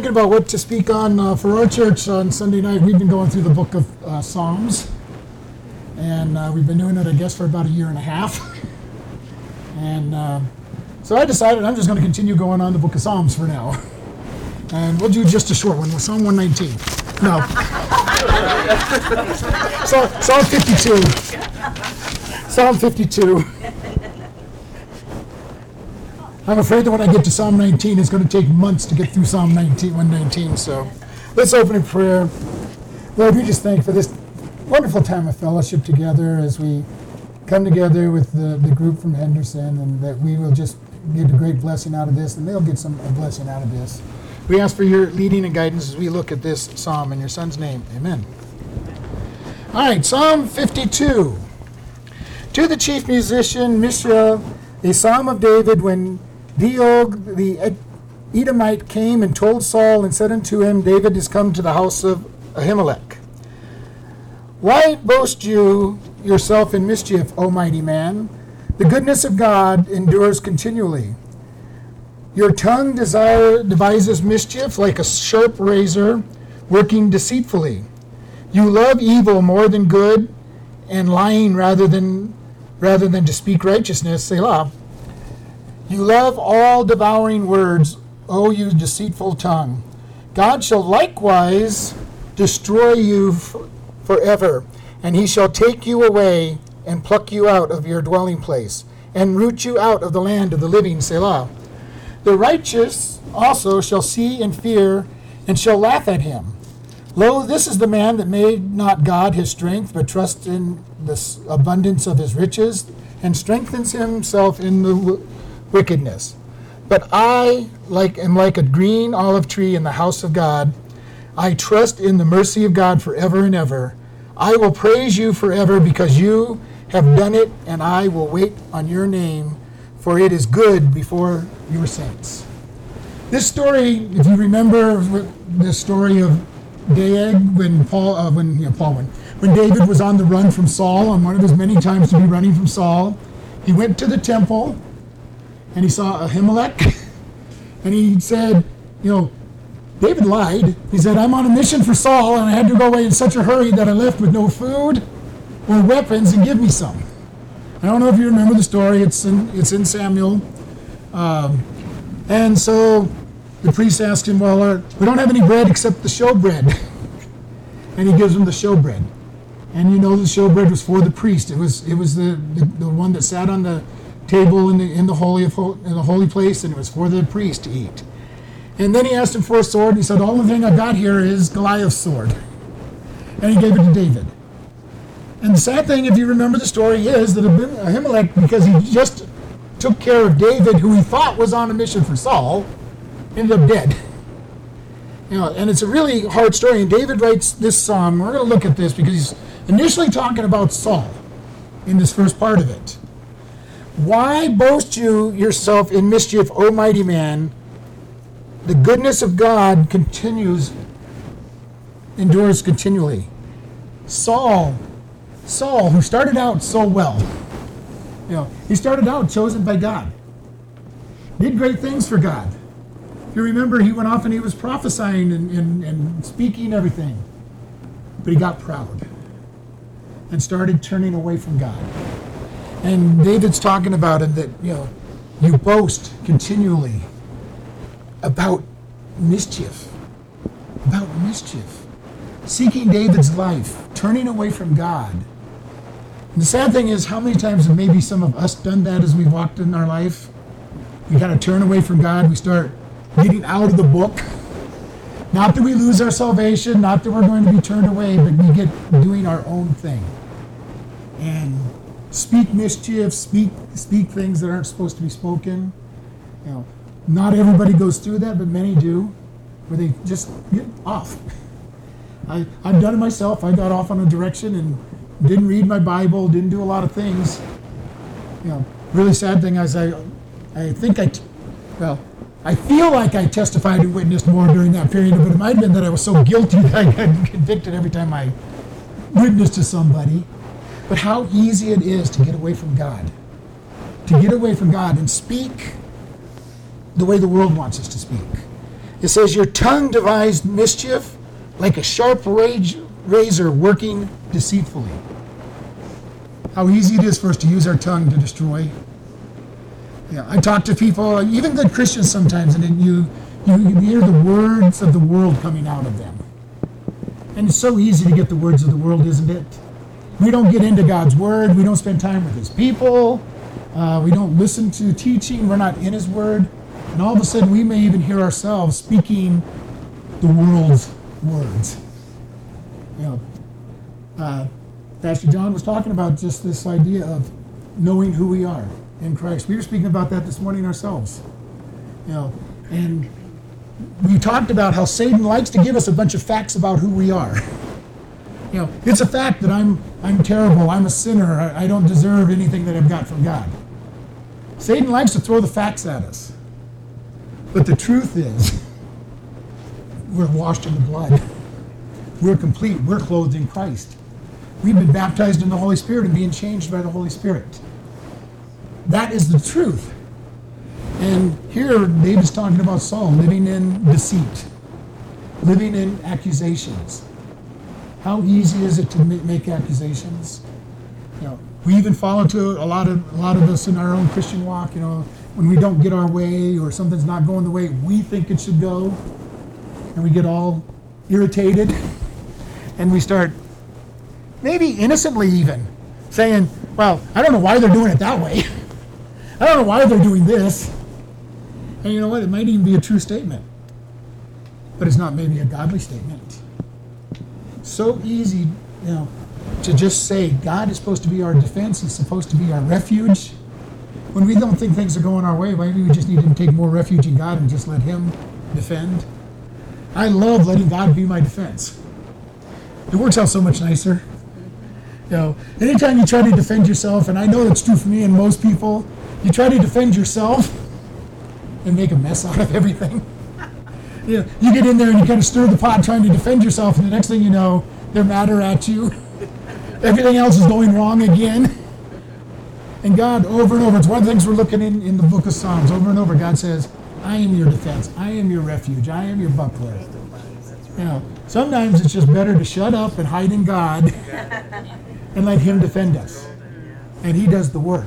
Thinking about what to speak on uh, for our church on Sunday night, we've been going through the book of uh, Psalms, and uh, we've been doing it, I guess, for about a year and a half. And uh, so I decided I'm just going to continue going on the book of Psalms for now, and we'll do just a short one, Psalm 119. No, so, Psalm 52. Psalm 52. I'm afraid that when I get to Psalm 19, it's going to take months to get through Psalm 19, 119. So let's open in prayer. Lord, we just thank for this wonderful time of fellowship together as we come together with the, the group from Henderson, and that we will just get a great blessing out of this, and they'll get some a blessing out of this. We ask for your leading and guidance as we look at this psalm in your son's name. Amen. All right, Psalm 52. To the chief musician, Mishra, a psalm of David when Doeg the Edomite came and told Saul and said unto him, David is come to the house of Ahimelech. Why boast you yourself in mischief, O mighty man? The goodness of God endures continually. Your tongue desire devises mischief like a sharp razor, working deceitfully. You love evil more than good, and lying rather than rather than to speak righteousness. Selah. You love all devouring words, O you deceitful tongue. God shall likewise destroy you f- forever, and he shall take you away and pluck you out of your dwelling place, and root you out of the land of the living. Selah. The righteous also shall see and fear, and shall laugh at him. Lo, this is the man that made not God his strength, but trust in the abundance of his riches, and strengthens himself in the wickedness. But I like am like a green olive tree in the house of God. I trust in the mercy of God forever and ever. I will praise you forever because you have done it, and I will wait on your name, for it is good before your saints. This story, if you remember the story of Doeg when Paul, uh, when you know, Paul, when, when David was on the run from Saul, on one of his many times to be running from Saul, he went to the temple and he saw Ahimelech, and he said, you know, David lied. He said, I'm on a mission for Saul, and I had to go away in such a hurry that I left with no food or weapons, and give me some. I don't know if you remember the story. It's in, it's in Samuel. Um, and so the priest asked him, Well, uh, we don't have any bread except the showbread. and he gives him the showbread. And you know the showbread was for the priest. It was it was the, the, the one that sat on the table in the in the holy of in the holy place, and it was for the priest to eat. And then he asked him for a sword, and he said, "All The thing I got here is Goliath's sword. And he gave it to David. And the sad thing, if you remember the story, is that Ahimelech, because he just took care of David, who he thought was on a mission for Saul, ended up dead. You know, and it's a really hard story. And David writes this psalm. We're going to look at this because he's initially talking about Saul in this first part of it. Why boast you yourself in mischief, O mighty man? The goodness of God continues, endures continually. Saul, Saul, who started out so well, you know, he started out chosen by God, did great things for God. If you remember, he went off and he was prophesying and, and, and speaking everything. But he got proud and started turning away from God. And David's talking about it that, you know, you boast continually about mischief. About mischief. Seeking David's life, turning away from God. And the sad thing is, how many times have maybe some of us done that as we've walked in our life? We kind of turn away from God. We start getting out of the book. Not that we lose our salvation, not that we're going to be turned away, but we get doing our own thing. And speak mischief, speak speak things that aren't supposed to be spoken. You know, not everybody goes through that, but many do, where they just get off. I, I've done it myself. I got off on a direction and didn't read my Bible, didn't do a lot of things. You know, really sad thing is I, I think I, t- well, I feel like I testified and witnessed more during that period, but it might have been that I was so guilty that I got convicted every time I witnessed to somebody. But how easy it is to get away from God, to get away from God and speak the way the world wants us to speak. It says, Your tongue devised mischief like a sharp rage, razor working deceitfully. How easy it is for us to use our tongue to destroy. Yeah, I talk to people, even good Christians sometimes, and you, you hear the words of the world coming out of them. And it's so easy to get the words of the world, isn't it? We don't get into God's word. We don't spend time with His people. Uh, we don't listen to teaching. We're not in His word. And all of a sudden, we may even hear ourselves speaking the world's words. You know, uh, Pastor John was talking about just this idea of knowing who we are in Christ. We were speaking about that this morning ourselves. You know, and we talked about how Satan likes to give us a bunch of facts about who we are. You know, it's a fact that I'm I'm terrible. I'm a sinner. I, I don't deserve anything that I've got from God. Satan likes to throw the facts at us. But the truth is, we're washed in the blood. We're complete. We're clothed in Christ. We've been baptized in the Holy Spirit and being changed by the Holy Spirit. That is the truth. And here David's talking about Saul living in deceit, living in accusations. How easy is it to make accusations? You know, we even fall into a lot of a lot of us in our own Christian walk. You know, when we don't get our way or something's not going the way we think it should go, and we get all irritated, and we start maybe innocently even saying, "Well, I don't know why they're doing it that way. I don't know why they're doing this." And you know what? It might even be a true statement, but it's not maybe a godly statement so easy, you know, to just say God is supposed to be our defense, He's supposed to be our refuge. When we don't think things are going our way, maybe we just need to take more refuge in God and just let Him defend. I love letting God be my defense. It works out so much nicer. You know, anytime you try to defend yourself, and I know that's true for me and most people, you try to defend yourself and make a mess out of everything you, know, you get in there and you kind of stir the pot trying to defend yourself, and the next thing you know, they're madder at you. Everything else is going wrong again. And God, over and over, it's one of the things we're looking in in the book of Psalms. Over and over, God says, I am your defense. I am your refuge. I am your buckler. You know, sometimes it's just better to shut up and hide in God and let Him defend us. And He does the work.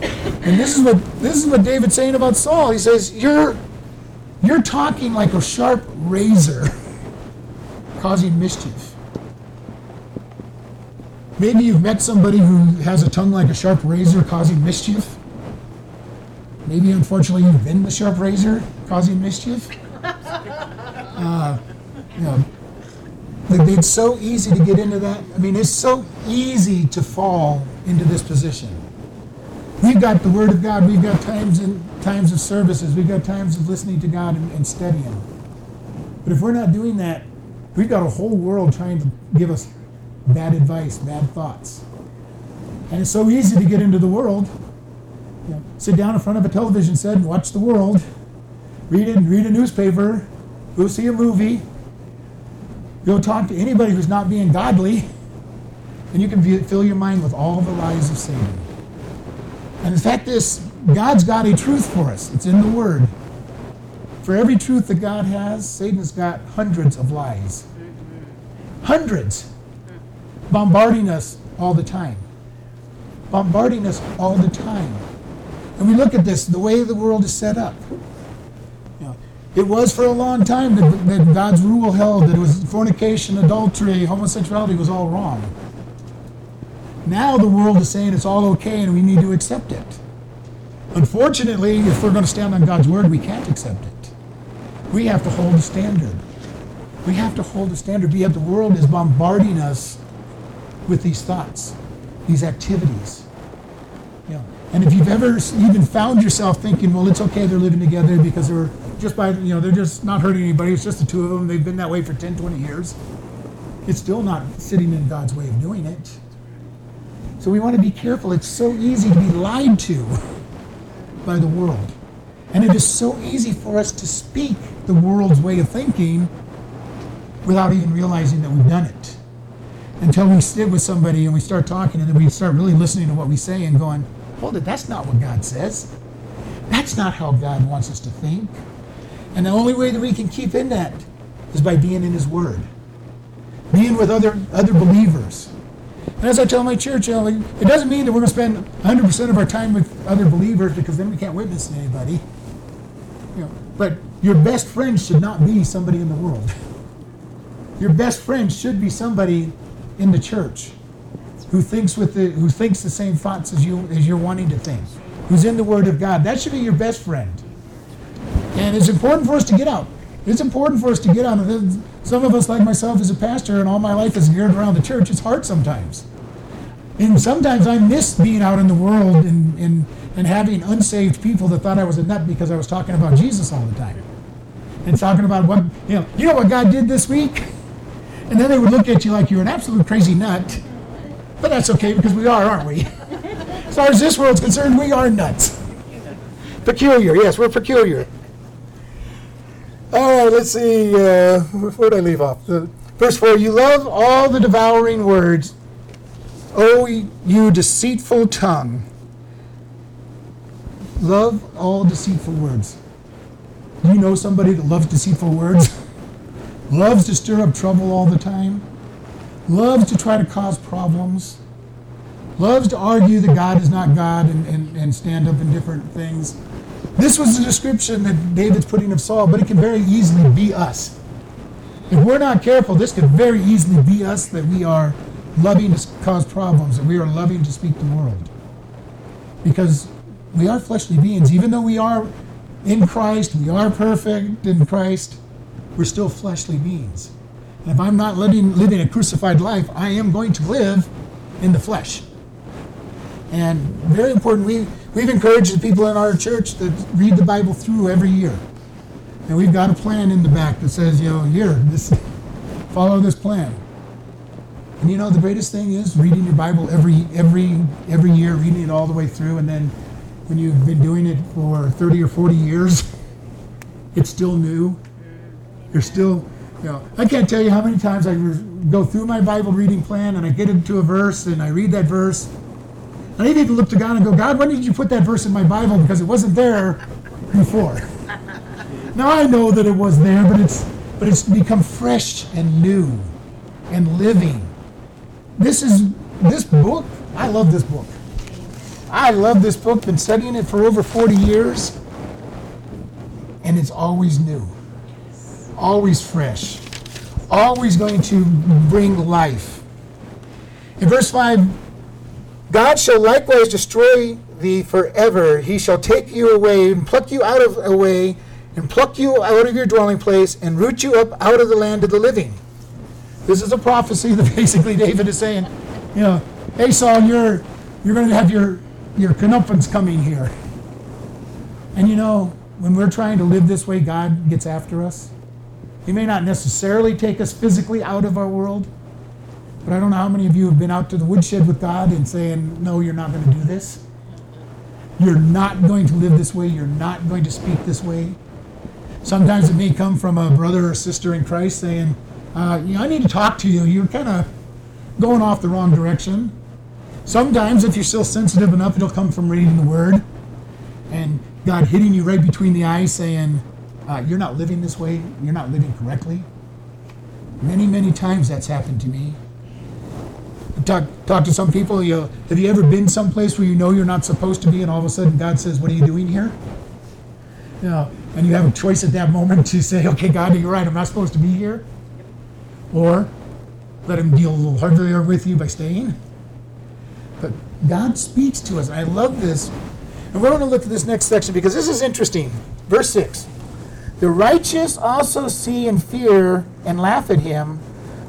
And this is what this is what David's saying about Saul. He says, You're you're talking like a sharp razor causing mischief. Maybe you've met somebody who has a tongue like a sharp razor causing mischief. Maybe, unfortunately, you've been the sharp razor causing mischief. Uh, you know, it's so easy to get into that. I mean, it's so easy to fall into this position. We've got the Word of God. We've got times and times of services. We've got times of listening to God and, and studying. But if we're not doing that, we've got a whole world trying to give us bad advice, bad thoughts. And it's so easy to get into the world. You know, sit down in front of a television set and watch the world. Read it, read a newspaper. Go see a movie. Go talk to anybody who's not being godly. And you can fill your mind with all the lies of Satan. And in fact, this God's got a truth for us. It's in the Word. For every truth that God has, Satan's got hundreds of lies. Hundreds. Bombarding us all the time. Bombarding us all the time. And we look at this, the way the world is set up. It was for a long time that, that God's rule held that it was fornication, adultery, homosexuality was all wrong. Now the world is saying it's all okay and we need to accept it. Unfortunately, if we're going to stand on God's word, we can't accept it. We have to hold a standard. We have to hold a standard. Yet the world is bombarding us with these thoughts, these activities. Know, and if you've ever even found yourself thinking, well, it's okay they're living together because they're just by, you know, they're just not hurting anybody. It's just the two of them. They've been that way for 10, 20 years. It's still not sitting in God's way of doing it. So we want to be careful. It's so easy to be lied to by the world. And it is so easy for us to speak the world's way of thinking without even realizing that we've done it. Until we sit with somebody and we start talking and then we start really listening to what we say and going, hold it, that's not what God says. That's not how God wants us to think. And the only way that we can keep in that is by being in His Word, being with other other believers. And as I tell my church, you know, it doesn't mean that we're going to spend 100% of our time with other believers because then we can't witness to anybody. You know, but your best friend should not be somebody in the world. Your best friend should be somebody in the church who thinks with the who thinks the same thoughts as you as you're wanting to think, who's in the Word of God. That should be your best friend. And it's important for us to get out. It's important for us to get out. Some of us, like myself as a pastor, and all my life is geared around the church, it's hard sometimes. And sometimes I miss being out in the world and, and, and having unsaved people that thought I was a nut because I was talking about Jesus all the time. And talking about what, you know, you know what God did this week? And then they would look at you like you're an absolute crazy nut. But that's okay because we are, aren't we? As far as this world's concerned, we are nuts. Peculiar, yes, we're peculiar. All right, let's see. Uh, where did I leave off? The, verse 4 You love all the devouring words, O you deceitful tongue. Love all deceitful words. You know somebody that loves deceitful words? loves to stir up trouble all the time? Loves to try to cause problems? Loves to argue that God is not God and, and, and stand up in different things? This was the description that David's putting of Saul, but it can very easily be us. If we're not careful, this could very easily be us that we are loving to cause problems, that we are loving to speak the world. Because we are fleshly beings. Even though we are in Christ, we are perfect in Christ, we're still fleshly beings. And if I'm not living, living a crucified life, I am going to live in the flesh. And very important, we, we've encouraged the people in our church to read the Bible through every year. And we've got a plan in the back that says, you know, here, this, follow this plan. And you know, the greatest thing is reading your Bible every every every year, reading it all the way through, and then when you've been doing it for 30 or 40 years, it's still new. You're still, you know, I can't tell you how many times I go through my Bible reading plan and I get into a verse and I read that verse and I even look to God and go, God, when did you put that verse in my Bible? Because it wasn't there before. now I know that it was there, but it's but it's become fresh and new and living. This is this book. I love this book. I love this book. Been studying it for over 40 years. And it's always new. Always fresh. Always going to bring life. In verse 5, God shall likewise destroy thee forever. He shall take you away and pluck you out of away and pluck you out of your dwelling place and root you up out of the land of the living. This is a prophecy that basically David is saying, you know, hey Saul, you're you're going to have your your comeuppance coming here. And you know, when we're trying to live this way, God gets after us. He may not necessarily take us physically out of our world, but I don't know how many of you have been out to the woodshed with God and saying, No, you're not going to do this. You're not going to live this way. You're not going to speak this way. Sometimes it may come from a brother or sister in Christ saying, uh, you know, I need to talk to you. You're kind of going off the wrong direction. Sometimes, if you're still sensitive enough, it'll come from reading the Word and God hitting you right between the eyes saying, uh, You're not living this way. You're not living correctly. Many, many times that's happened to me talk talk to some people. You know, have you ever been someplace where you know you're not supposed to be, and all of a sudden God says, "What are you doing here?" You know, and you have a choice at that moment to say, "Okay, God, you're right. I'm not supposed to be here," or let Him deal a little harder with you by staying. But God speaks to us. I love this. And we're going to look at this next section because this is interesting. Verse 6 The righteous also see and fear and laugh at him.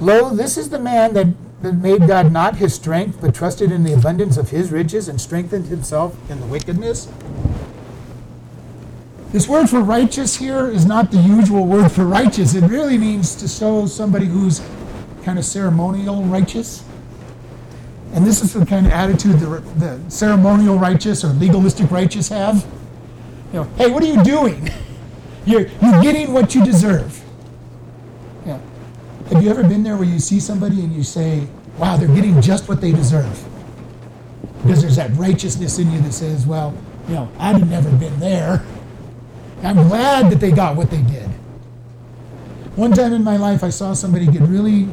Lo, this is the man that that made God not his strength, but trusted in the abundance of his riches and strengthened himself in the wickedness? This word for righteous here is not the usual word for righteous. It really means to show somebody who's kind of ceremonial righteous. And this is the kind of attitude the, the ceremonial righteous or legalistic righteous have. You know, hey, what are you doing? You're, you're getting what you deserve. Yeah. Have you ever been there where you see somebody and you say, wow, they're getting just what they deserve? Because there's that righteousness in you that says, well, you know, I'd have never been there. I'm glad that they got what they did. One time in my life, I saw somebody get really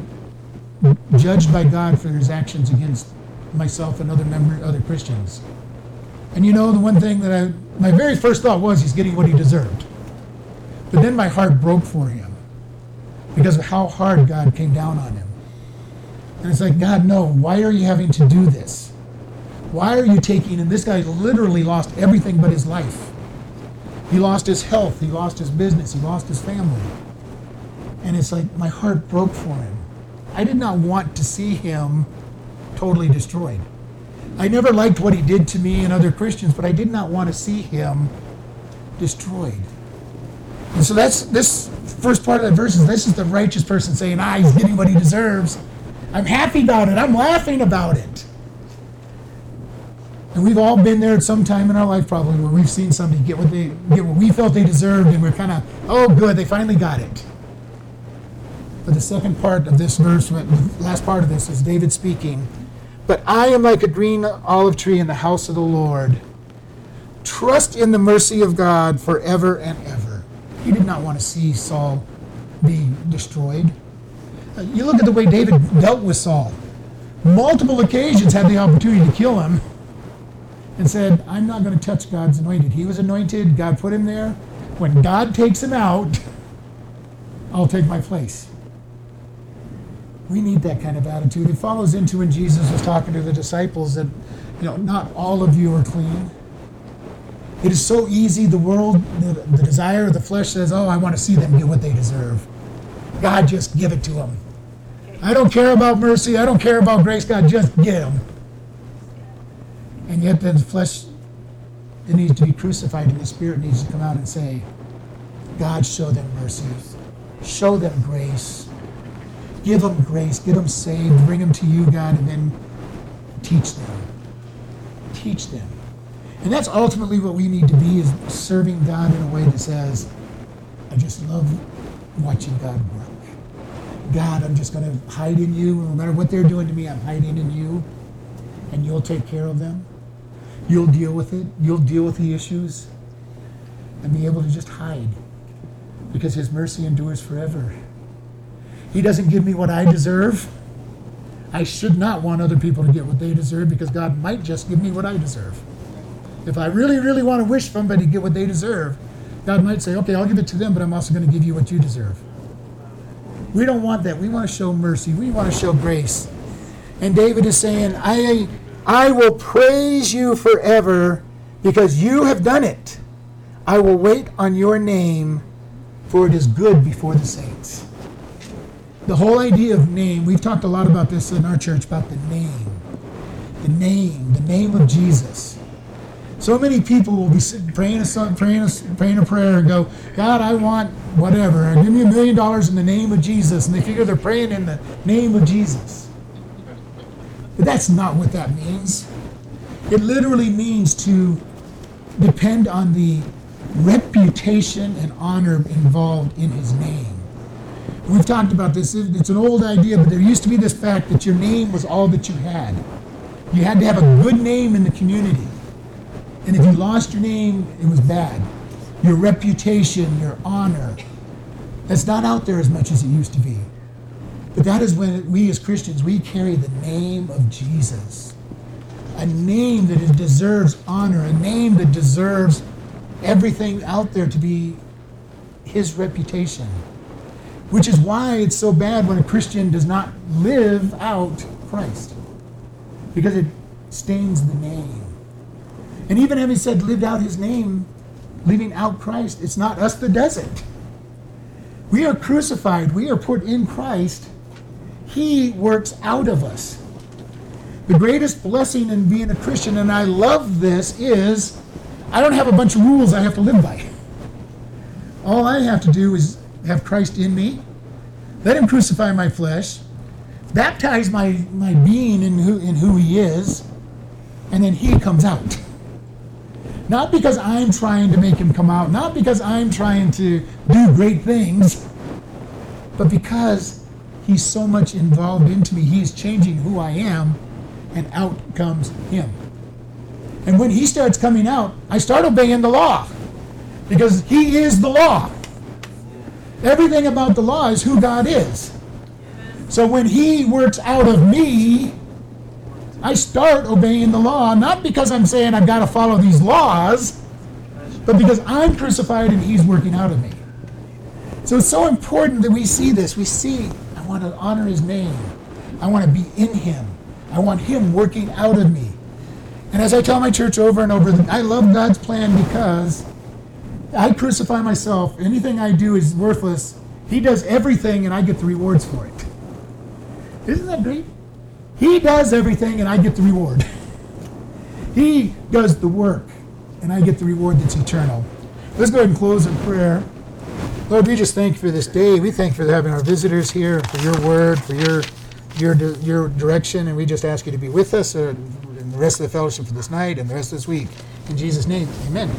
judged by God for his actions against myself and other member, other Christians. And you know, the one thing that I, my very first thought was he's getting what he deserved. But then my heart broke for him because of how hard God came down on him. And it's like, God, no, why are you having to do this? Why are you taking, and this guy literally lost everything but his life. He lost his health, he lost his business, he lost his family. And it's like, my heart broke for him. I did not want to see him totally destroyed. I never liked what he did to me and other Christians, but I did not want to see him destroyed. And so that's this first part of that verse is this is the righteous person saying, ah, he's getting what he deserves. I'm happy about it. I'm laughing about it. And we've all been there at some time in our life probably where we've seen somebody get what they get what we felt they deserved and we're kind of, oh good, they finally got it. But the second part of this verse, the last part of this is David speaking. But I am like a green olive tree in the house of the Lord. Trust in the mercy of God forever and ever. He did not want to see Saul be destroyed. You look at the way David dealt with Saul. Multiple occasions had the opportunity to kill him and said, I'm not going to touch God's anointed. He was anointed, God put him there. When God takes him out, I'll take my place. We need that kind of attitude. It follows into when Jesus was talking to the disciples that, you know, not all of you are clean. It is so easy. The world, the, the desire of the flesh says, oh, I want to see them get what they deserve. God, just give it to them. I don't care about mercy. I don't care about grace. God, just give them. And yet, the flesh it needs to be crucified, and the spirit needs to come out and say, God, show them mercy. Show them grace. Give them grace. Get them saved. Bring them to you, God, and then teach them. Teach them. And that's ultimately what we need to be is serving God in a way that says, I just love watching God work. God, I'm just going to hide in you. No matter what they're doing to me, I'm hiding in you. And you'll take care of them. You'll deal with it. You'll deal with the issues. And be able to just hide. Because his mercy endures forever. He doesn't give me what I deserve. I should not want other people to get what they deserve because God might just give me what I deserve. If I really, really want to wish somebody to get what they deserve, God might say, okay, I'll give it to them, but I'm also going to give you what you deserve. We don't want that. We want to show mercy. We want to show grace. And David is saying, I, I will praise you forever because you have done it. I will wait on your name, for it is good before the saints the whole idea of name, we've talked a lot about this in our church about the name. The name, the name of Jesus. So many people will be praying a, praying a, praying a prayer and go, God, I want whatever. Give me a million dollars in the name of Jesus. And they figure they're praying in the name of Jesus. But that's not what that means. It literally means to depend on the reputation and honor involved in his name. We've talked about this. It's an old idea, but there used to be this fact that your name was all that you had. You had to have a good name in the community. And if you lost your name, it was bad. Your reputation, your honor, that's not out there as much as it used to be. But that is when we as Christians, we carry the name of Jesus. A name that deserves honor, a name that deserves everything out there to be his reputation. Which is why it's so bad when a Christian does not live out Christ. Because it stains the name. And even having said lived out his name, living out Christ, it's not us that does it. We are crucified, we are put in Christ. He works out of us. The greatest blessing in being a Christian, and I love this, is I don't have a bunch of rules I have to live by. All I have to do is have Christ in me, let him crucify my flesh, baptize my, my being in who, in who he is, and then he comes out. Not because I'm trying to make him come out, not because I'm trying to do great things, but because he's so much involved into me. He's changing who I am, and out comes him. And when he starts coming out, I start obeying the law. because He is the law. Everything about the law is who God is. So when He works out of me, I start obeying the law, not because I'm saying I've got to follow these laws, but because I'm crucified and He's working out of me. So it's so important that we see this. We see, I want to honor His name, I want to be in Him, I want Him working out of me. And as I tell my church over and over, I love God's plan because I crucify myself. Anything I do is worthless. He does everything and I get the rewards for it. Isn't that great? He does everything and I get the reward. he does the work and I get the reward that's eternal. Let's go ahead and close in prayer. Lord, we just thank you for this day. We thank you for having our visitors here, for your word, for your your your direction, and we just ask you to be with us and the rest of the fellowship for this night and the rest of this week. In Jesus' name, amen.